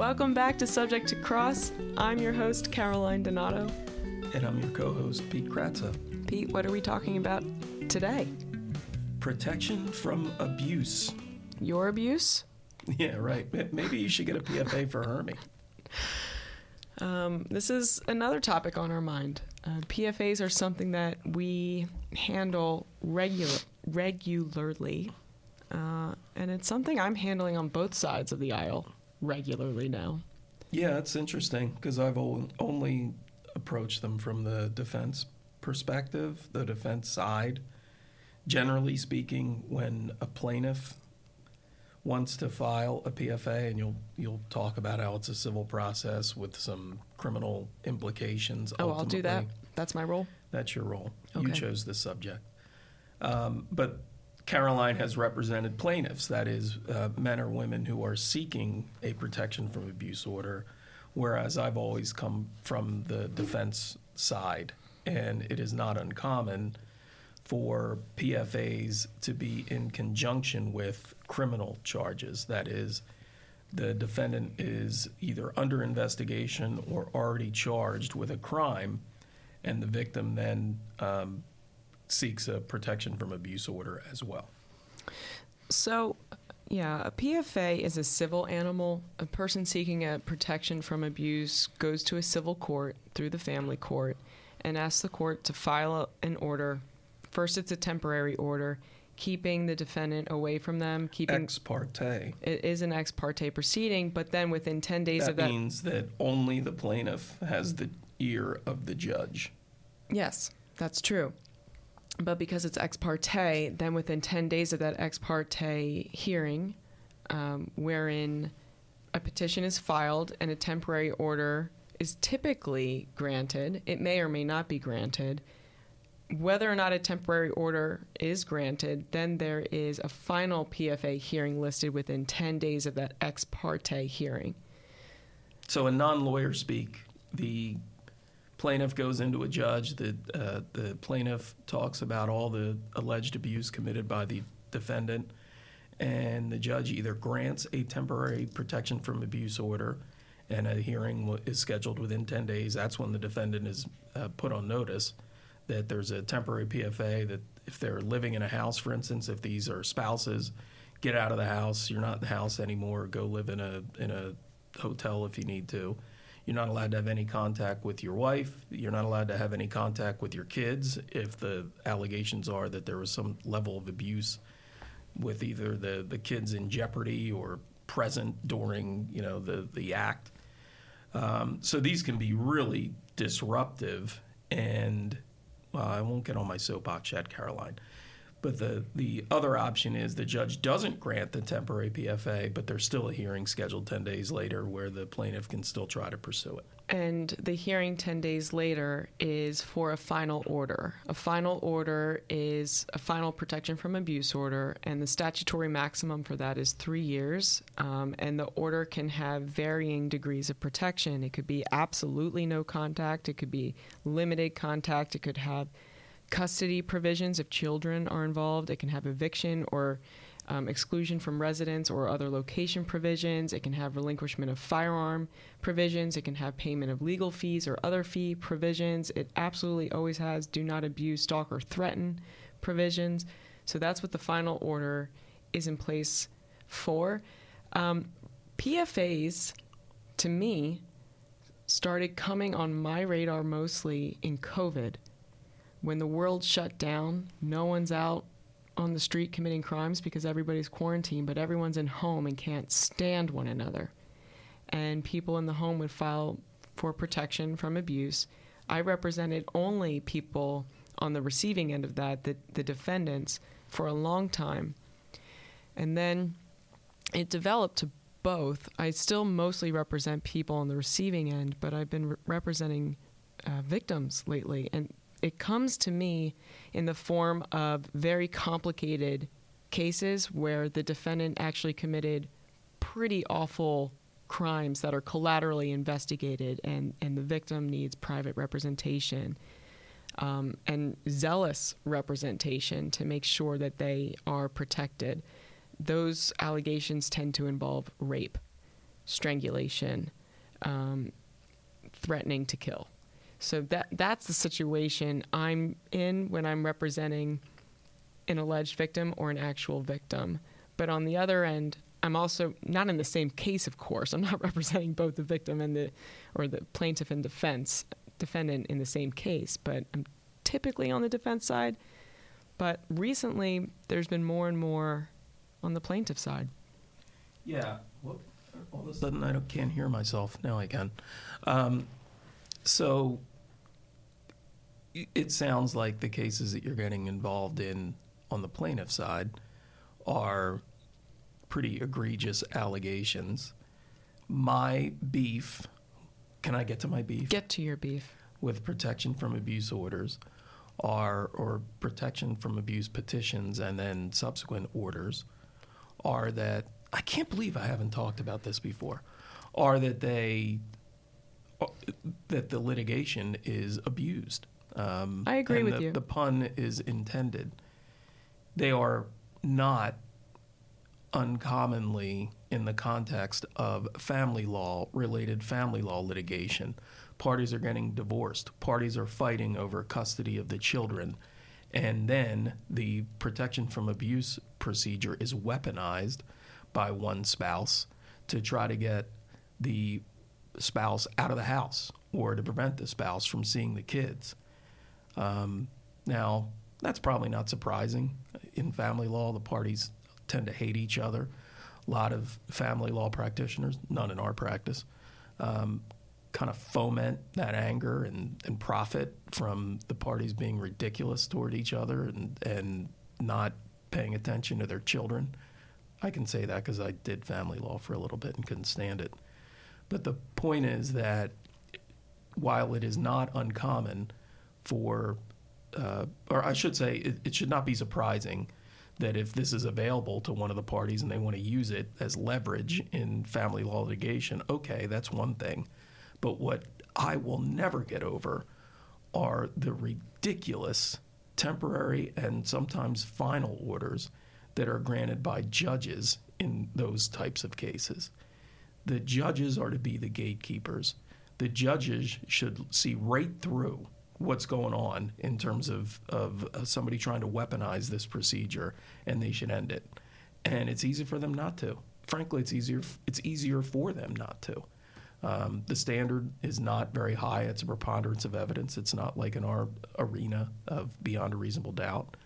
Welcome back to Subject to Cross. I'm your host, Caroline Donato. And I'm your co host, Pete Kratza. Pete, what are we talking about today? Protection from abuse. Your abuse? Yeah, right. Maybe you should get a PFA for Hermie. Um, this is another topic on our mind. Uh, PFAs are something that we handle regular, regularly, uh, and it's something I'm handling on both sides of the aisle regularly now. Yeah, it's interesting because I've only approached them from the defense perspective, the defense side. Generally speaking, when a plaintiff wants to file a PFA, and you'll you'll talk about how it's a civil process with some criminal implications. Oh, I'll do that. That's my role. That's your role. Okay. You chose this subject. Um, but Caroline has represented plaintiffs, that is, uh, men or women who are seeking a protection from abuse order, whereas I've always come from the defense side, and it is not uncommon for PFAs to be in conjunction with criminal charges. That is, the defendant is either under investigation or already charged with a crime, and the victim then um, seeks a protection from abuse order as well. So, yeah, a PFA is a civil animal. A person seeking a protection from abuse goes to a civil court through the family court and asks the court to file an order. First, it's a temporary order, keeping the defendant away from them, keeping ex parte. It is an ex parte proceeding, but then within ten days that of that means that only the plaintiff has the ear of the judge. Yes, that's true. But because it's ex parte, then within 10 days of that ex parte hearing, um, wherein a petition is filed and a temporary order is typically granted, it may or may not be granted. Whether or not a temporary order is granted, then there is a final PFA hearing listed within 10 days of that ex parte hearing. So, in non lawyer speak, the plaintiff goes into a judge. The uh, the plaintiff talks about all the alleged abuse committed by the defendant, and the judge either grants a temporary protection from abuse order, and a hearing is scheduled within 10 days. That's when the defendant is uh, put on notice that there's a temporary PFA. That if they're living in a house, for instance, if these are spouses, get out of the house. You're not in the house anymore. Go live in a in a hotel if you need to you're not allowed to have any contact with your wife. You're not allowed to have any contact with your kids if the allegations are that there was some level of abuse with either the, the kids in jeopardy or present during you know the the act. Um, so these can be really disruptive, and I won't get on my soapbox yet, Caroline. But the, the other option is the judge doesn't grant the temporary PFA, but there's still a hearing scheduled 10 days later where the plaintiff can still try to pursue it. And the hearing 10 days later is for a final order. A final order is a final protection from abuse order, and the statutory maximum for that is three years. Um, and the order can have varying degrees of protection. It could be absolutely no contact, it could be limited contact, it could have custody provisions if children are involved. It can have eviction or um, exclusion from residence or other location provisions. It can have relinquishment of firearm provisions. It can have payment of legal fees or other fee provisions. It absolutely always has do not abuse, stalk, or threaten provisions. So that's what the final order is in place for. Um, PFAs, to me, started coming on my radar mostly in COVID when the world shut down, no one's out on the street committing crimes because everybody's quarantined, but everyone's in home and can't stand one another. And people in the home would file for protection from abuse. I represented only people on the receiving end of that, the, the defendants, for a long time. And then it developed to both. I still mostly represent people on the receiving end, but I've been re- representing uh, victims lately. And it comes to me in the form of very complicated cases where the defendant actually committed pretty awful crimes that are collaterally investigated and, and the victim needs private representation um, and zealous representation to make sure that they are protected. Those allegations tend to involve rape. strangulation, um, threatening to kill. So that that's the situation I'm in when I'm representing an alleged victim or an actual victim. But on the other end, I'm also not in the same case, of course. I'm not representing both the victim and the or the plaintiff and defense defendant in the same case, but I'm typically on the defense side. But recently, there's been more and more on the plaintiff side. Yeah. What, all of a sudden, I don't, can't hear myself. Now I can. Um, so it sounds like the cases that you're getting involved in on the plaintiff side are pretty egregious allegations. My beef, can I get to my beef? Get to your beef. with protection from abuse orders are or protection from abuse petitions and then subsequent orders are that I can't believe I haven't talked about this before are that they uh, that the litigation is abused. Um, I agree with the, you. The pun is intended. They are not uncommonly in the context of family law related family law litigation. Parties are getting divorced, parties are fighting over custody of the children, and then the protection from abuse procedure is weaponized by one spouse to try to get the spouse out of the house or to prevent the spouse from seeing the kids. Um, now, that's probably not surprising. In family law, the parties tend to hate each other. A lot of family law practitioners, none in our practice, um, kind of foment that anger and, and profit from the parties being ridiculous toward each other and, and not paying attention to their children. I can say that because I did family law for a little bit and couldn't stand it. But the point is that while it is not uncommon for, uh, or I should say, it, it should not be surprising that if this is available to one of the parties and they want to use it as leverage in family law litigation, okay, that's one thing. But what I will never get over are the ridiculous temporary and sometimes final orders that are granted by judges in those types of cases. The judges are to be the gatekeepers. The judges should see right through what's going on in terms of, of uh, somebody trying to weaponize this procedure, and they should end it. And it's easy for them not to. Frankly, it's easier. It's easier for them not to. Um, the standard is not very high. It's a preponderance of evidence. It's not like in our arena of beyond a reasonable doubt.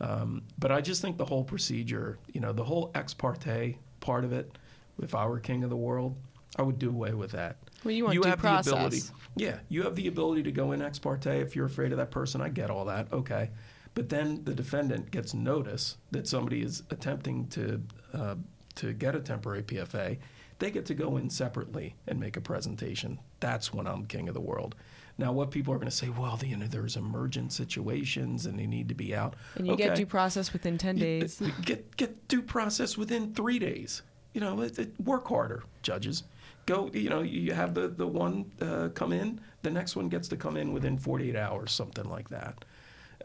Um, but I just think the whole procedure, you know, the whole ex parte part of it, if I were king of the world, I would do away with that. Well, you want due have process. the ability. Yeah, you have the ability to go in ex parte if you're afraid of that person. I get all that. Okay. But then the defendant gets notice that somebody is attempting to uh, to get a temporary PFA. They get to go in separately and make a presentation. That's when I'm king of the world. Now, what people are going to say, well, you know, there's emergent situations and they need to be out. And you get due process within 10 You- days. Get get due process within three days. You know, it, it, work harder, judges. Go. You know, you have the the one uh, come in, the next one gets to come in within 48 hours, something like that.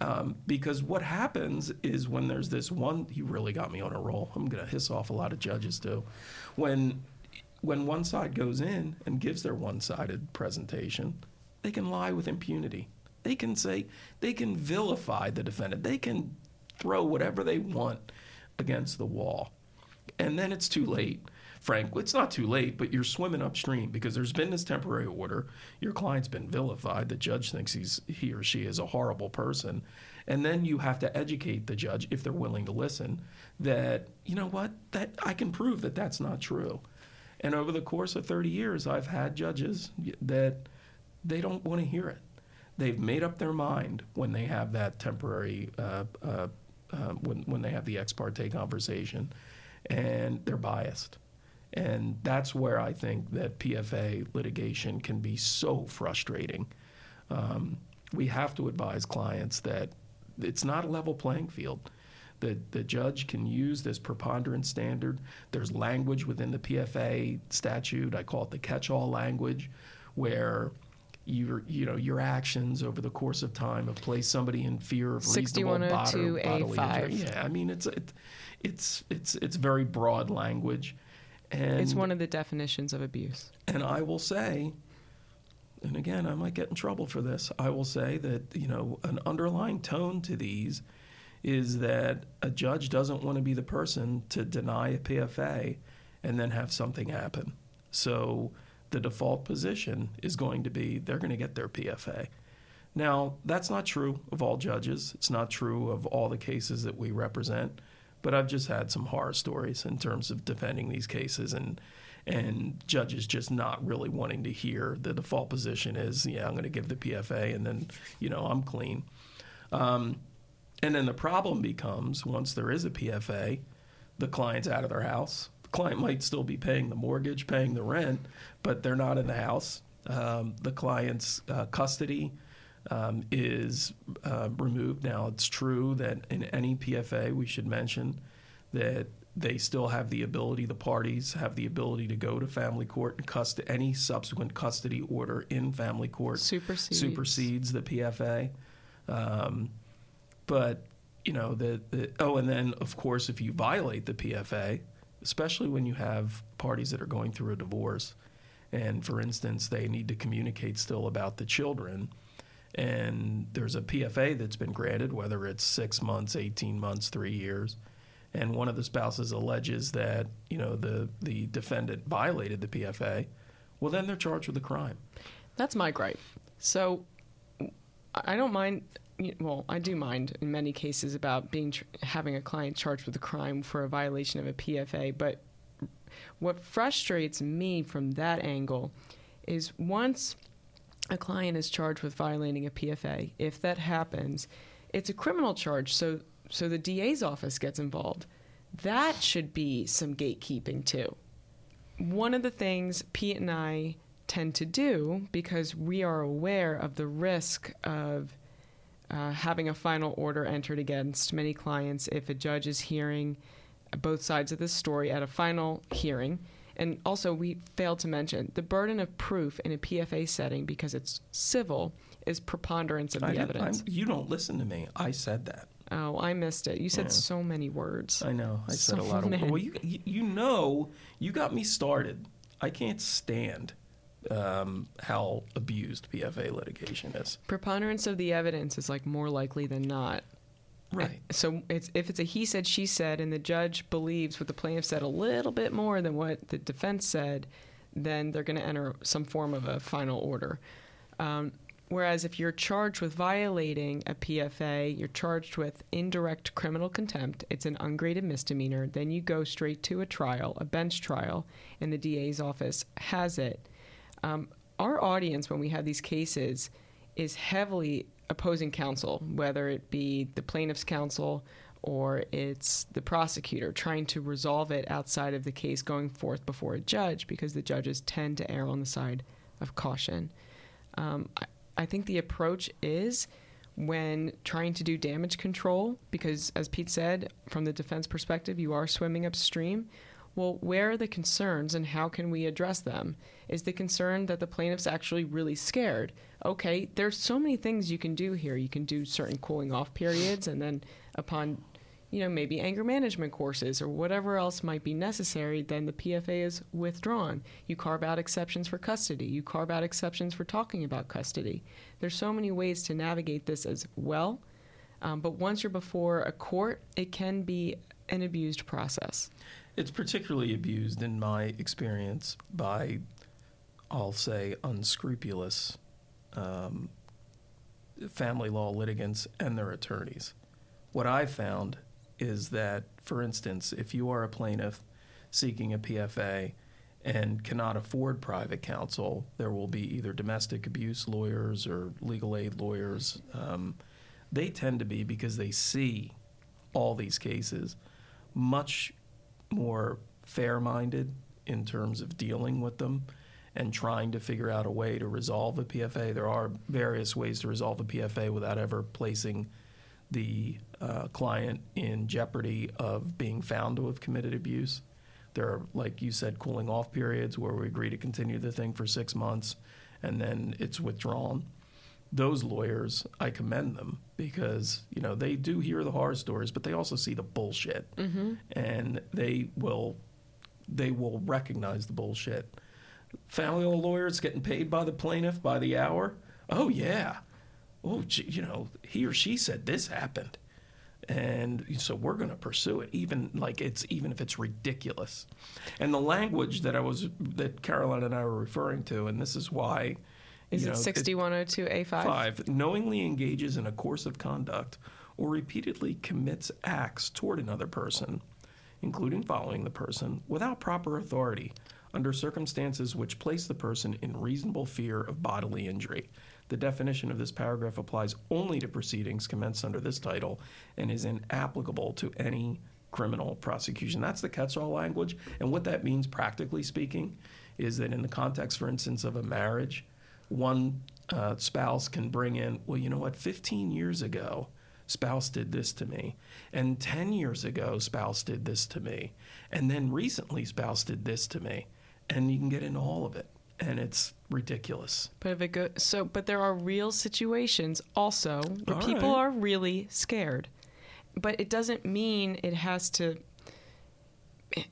Um, because what happens is when there's this one, you really got me on a roll. I'm going to hiss off a lot of judges too. When when one side goes in and gives their one-sided presentation, they can lie with impunity. They can say they can vilify the defendant. They can throw whatever they want against the wall. And then it's too late. Frank, it's not too late, but you're swimming upstream because there's been this temporary order. Your client's been vilified. The judge thinks he's he or she is a horrible person. And then you have to educate the judge if they're willing to listen that you know what? That I can prove that that's not true. And over the course of 30 years, I've had judges that they don't want to hear it. They've made up their mind when they have that temporary, uh, uh, uh, when, when they have the ex parte conversation, and they're biased. And that's where I think that PFA litigation can be so frustrating. Um, we have to advise clients that it's not a level playing field. The, the judge can use this preponderance standard. There's language within the PFA statute. I call it the catch-all language, where your you know your actions over the course of time have placed somebody in fear of reasonable bod- 6102A5. bodily injury. Yeah, I mean it's it, it's it's it's very broad language, And it's one of the definitions of abuse. And I will say, and again, I might get in trouble for this. I will say that you know an underlying tone to these is that a judge doesn't want to be the person to deny a PFA and then have something happen. So the default position is going to be they're going to get their PFA. Now, that's not true of all judges. It's not true of all the cases that we represent. But I've just had some horror stories in terms of defending these cases and and judges just not really wanting to hear the default position is, yeah, I'm going to give the PFA and then, you know, I'm clean. Um, and then the problem becomes once there is a PFA, the client's out of their house. The client might still be paying the mortgage, paying the rent, but they're not in the house. Um, the client's uh, custody um, is uh, removed. Now, it's true that in any PFA, we should mention that they still have the ability, the parties have the ability to go to family court and cust- any subsequent custody order in family court Supersedes. supersedes the PFA. Um, but you know the, the oh, and then of course if you violate the PFA, especially when you have parties that are going through a divorce, and for instance they need to communicate still about the children, and there's a PFA that's been granted, whether it's six months, eighteen months, three years, and one of the spouses alleges that you know the the defendant violated the PFA, well then they're charged with a crime. That's my gripe. So I don't mind. Well, I do mind in many cases about being having a client charged with a crime for a violation of a PFA. But what frustrates me from that angle is once a client is charged with violating a PFA, if that happens, it's a criminal charge. So so the DA's office gets involved. That should be some gatekeeping too. One of the things Pete and I tend to do because we are aware of the risk of uh, having a final order entered against many clients if a judge is hearing both sides of the story at a final hearing. And also, we failed to mention the burden of proof in a PFA setting because it's civil is preponderance of the I evidence. You don't listen to me. I said that. Oh, I missed it. You said Yeah. so many words. I know. I said a lot of. many. Well, you you- you know, you got me started. I can't stand um, how abused PFA litigation is. Preponderance of the evidence is like more likely than not. Right. So it's if it's a he said she said and the judge believes what the plaintiff said a little bit more than what the defense said, then they're going to enter some form of a final order. Um, whereas if you're charged with violating a PFA, you're charged with indirect criminal contempt. It's an ungraded misdemeanor. Then you go straight to a trial, a bench trial, and the DA's office has it. Um, our audience, when we have these cases, is heavily opposing counsel, whether it be the plaintiff's counsel or it's the prosecutor trying to resolve it outside of the case going forth before a judge because the judges tend to err on the side of caution. Um, I, I think the approach is when trying to do damage control, because as Pete said, from the defense perspective, you are swimming upstream. Well, where are the concerns and how can we address them? Is the concern that the plaintiff's actually really scared? Okay, there's so many things you can do here. You can do certain cooling off periods, and then upon, you know, maybe anger management courses or whatever else might be necessary, then the PFA is withdrawn. You carve out exceptions for custody. You carve out exceptions for talking about custody. There's so many ways to navigate this as well. Um, but once you're before a court, it can be an abused process. It's particularly abused in my experience by, I'll say, unscrupulous um, family law litigants and their attorneys. What I found is that, for instance, if you are a plaintiff seeking a PFA and cannot afford private counsel, there will be either domestic abuse lawyers or legal aid lawyers. Um, they tend to be, because they see all these cases, much more fair minded in terms of dealing with them and trying to figure out a way to resolve a PFA. There are various ways to resolve a PFA without ever placing the uh, client in jeopardy of being found to have committed abuse. There are, like you said, cooling off periods where we agree to continue the thing for six months and then it's withdrawn. Those lawyers, I commend them because you know they do hear the horror stories, but they also see the bullshit, mm-hmm. and they will they will recognize the bullshit. Family law lawyers getting paid by the plaintiff by the hour. Oh yeah. Oh, gee, you know, he or she said this happened, and so we're going to pursue it, even like it's even if it's ridiculous. And the language that I was that Caroline and I were referring to, and this is why. Is it 6102A5? Five, knowingly engages in a course of conduct or repeatedly commits acts toward another person, including following the person, without proper authority, under circumstances which place the person in reasonable fear of bodily injury. The definition of this paragraph applies only to proceedings commenced under this title and is inapplicable to any criminal prosecution. That's the catch all language. And what that means, practically speaking, is that in the context, for instance, of a marriage, one uh, spouse can bring in, well, you know what, 15 years ago, spouse did this to me. And 10 years ago, spouse did this to me. And then recently, spouse did this to me. And you can get into all of it. And it's ridiculous. But if it go, so, but there are real situations also where All people right. are really scared. But it doesn't mean it has to.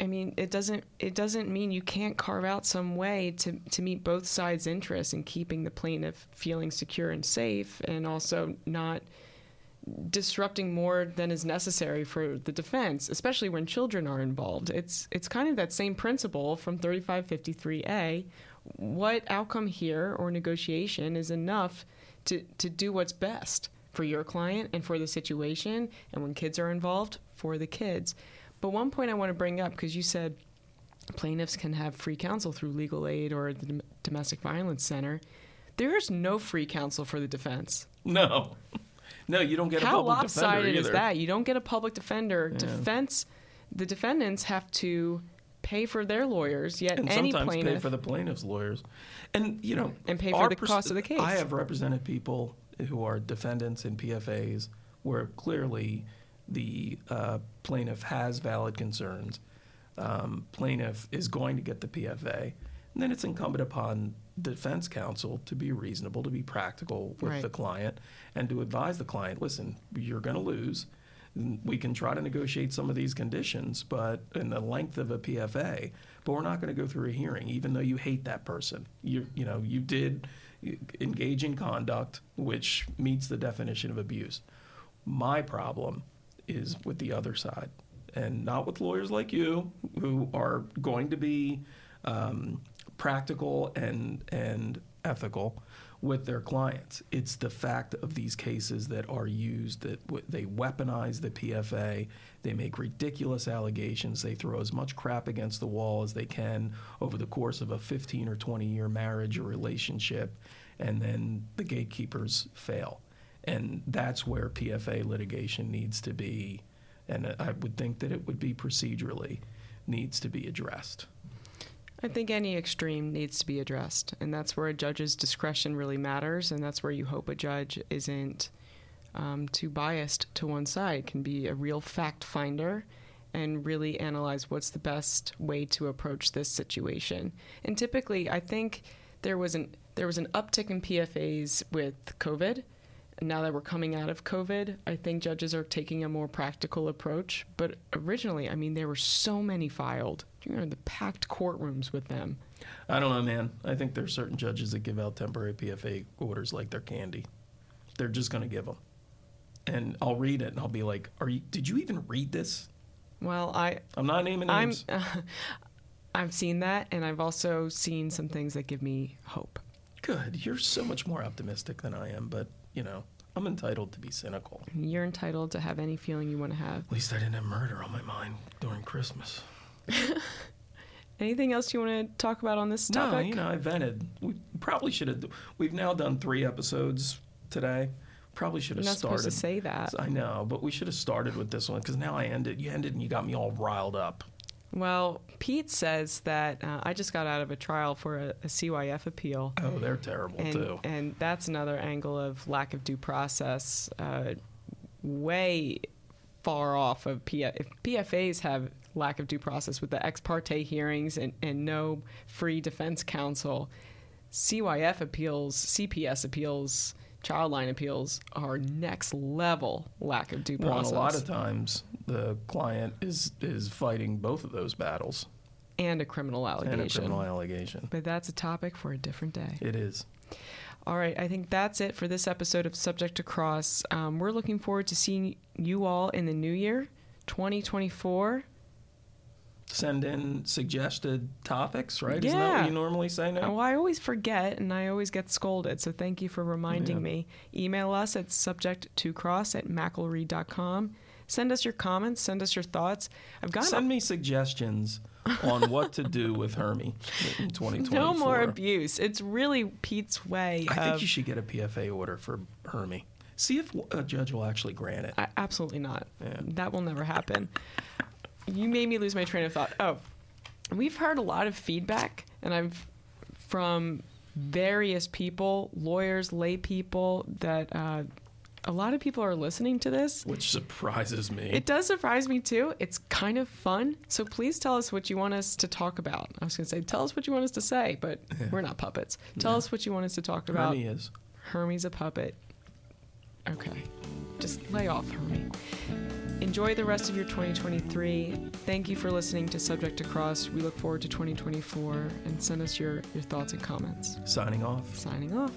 I mean, it doesn't. It doesn't mean you can't carve out some way to to meet both sides' interests in keeping the plaintiff feeling secure and safe, and also not disrupting more than is necessary for the defense, especially when children are involved. It's it's kind of that same principle from 3553A. What outcome here or negotiation is enough to, to do what's best for your client and for the situation, and when kids are involved, for the kids. But one point I want to bring up because you said plaintiffs can have free counsel through legal aid or the Dom- domestic violence center. There is no free counsel for the defense. No. No, you don't get a How public lopsided defender is that? You don't get a public defender. Yeah. Defense, the defendants have to pay for their lawyers. Yet and any sometimes pay plaintiff for the plaintiff's lawyers, and you know, And pay for the cost of the case. I have represented people who are defendants in PFAs where clearly the uh, plaintiff has valid concerns. Um, plaintiff is going to get the PFA, and then it's incumbent upon defense counsel to be reasonable, to be practical with Right. the client, and to advise the client, listen, you're going to lose. We can try to negotiate some of these conditions, but in the length of a PFA, but we're not going to go through a hearing, even though you hate that person. You, you know, you did engage in conduct which meets the definition of abuse. My problem is with the other side, and not with lawyers like you who are going to be um, practical and and ethical with their clients. It's the fact of these cases that are used that w- they weaponize the PFA. They make ridiculous allegations. They throw as much crap against the wall as they can over the course of a 15 or 20 year marriage or relationship, and then the gatekeepers fail. And that's where PFA litigation needs to be, and I would think that it would be procedurally needs to be addressed. I think any extreme needs to be addressed, and that's where a judge's discretion really matters, and that's where you hope a judge isn't um, too biased to one side, can be a real fact finder and really analyze what's the best way to approach this situation. And typically, I think there was an there was an uptick in PFAs with COVID. Now that we're coming out of COVID, I think judges are taking a more practical approach. But originally, I mean, there were so many filed. You know, the packed courtrooms with them. I don't know, man. I think there's certain judges that give out temporary PFA orders like they're candy. They're just going to give them. And I'll read it and I'll be like, "Are you did you even read this?" Well, I I'm not naming I'm names. I've seen that, and I've also seen some things that give me hope. Good. You're so much more optimistic than I am, but, you know, I'm entitled to be cynical. You're entitled to have any feeling you want to have. At least I didn't have murder on my mind during Christmas. Anything else you want to talk about on this topic? No, you know, I vented. We probably should have. We've now done three episodes today. Probably should You're have not started. supposed to say that. I know, but we should have started with this one because now I ended. You ended and you got me all riled up. Well, Pete says that uh, I just got out of a trial for a, a CYF appeal. Oh, they're terrible and, too. and that's another angle of lack of due process, uh, way far off of PF. If PFAs have lack of due process with the ex parte hearings and, and no free defense counsel, CYF appeals, CPS appeals, child line appeals are next level lack of due Well, process. a lot of times the client is is fighting both of those battles. and a criminal allegation. and a criminal allegation. But that's a topic for a different day. It is. All right, I think that's it for this episode of Subject to Cross. Um, we're looking forward to seeing you all in the new year, 2024. Send in suggested topics, right? Isn't that Yeah. what you normally say now? Well, I always forget and I always get scolded, so thank you for reminding Yeah. me. Email us at subjecttocross at macelree.com. Send us your comments, send us your thoughts. I've got Send me suggestions on what to do with Hermie in 2024. no more abuse. It's really Pete's way I think you should get a PFA order for Hermie. See if a judge will actually grant it. I, absolutely not. Yeah. That will never happen. you made me lose my train of thought. Oh, we've heard a lot of feedback, and I've from various people, lawyers, lay people, that uh, a lot of people are listening to this. Which surprises me. It does surprise me too. It's kind of fun. So please tell us what you want us to talk about. I was going to say, tell us what you want us to say, but we're not puppets. Tell No. us what you want us to talk about. Hermie is. Hermie's a puppet. Okay. Just lay off, Hermie. Enjoy the rest of your 2023. Thank you for listening to Subject to Cross. We look forward to 2024 and send us your, your thoughts and comments. Signing off. Signing off.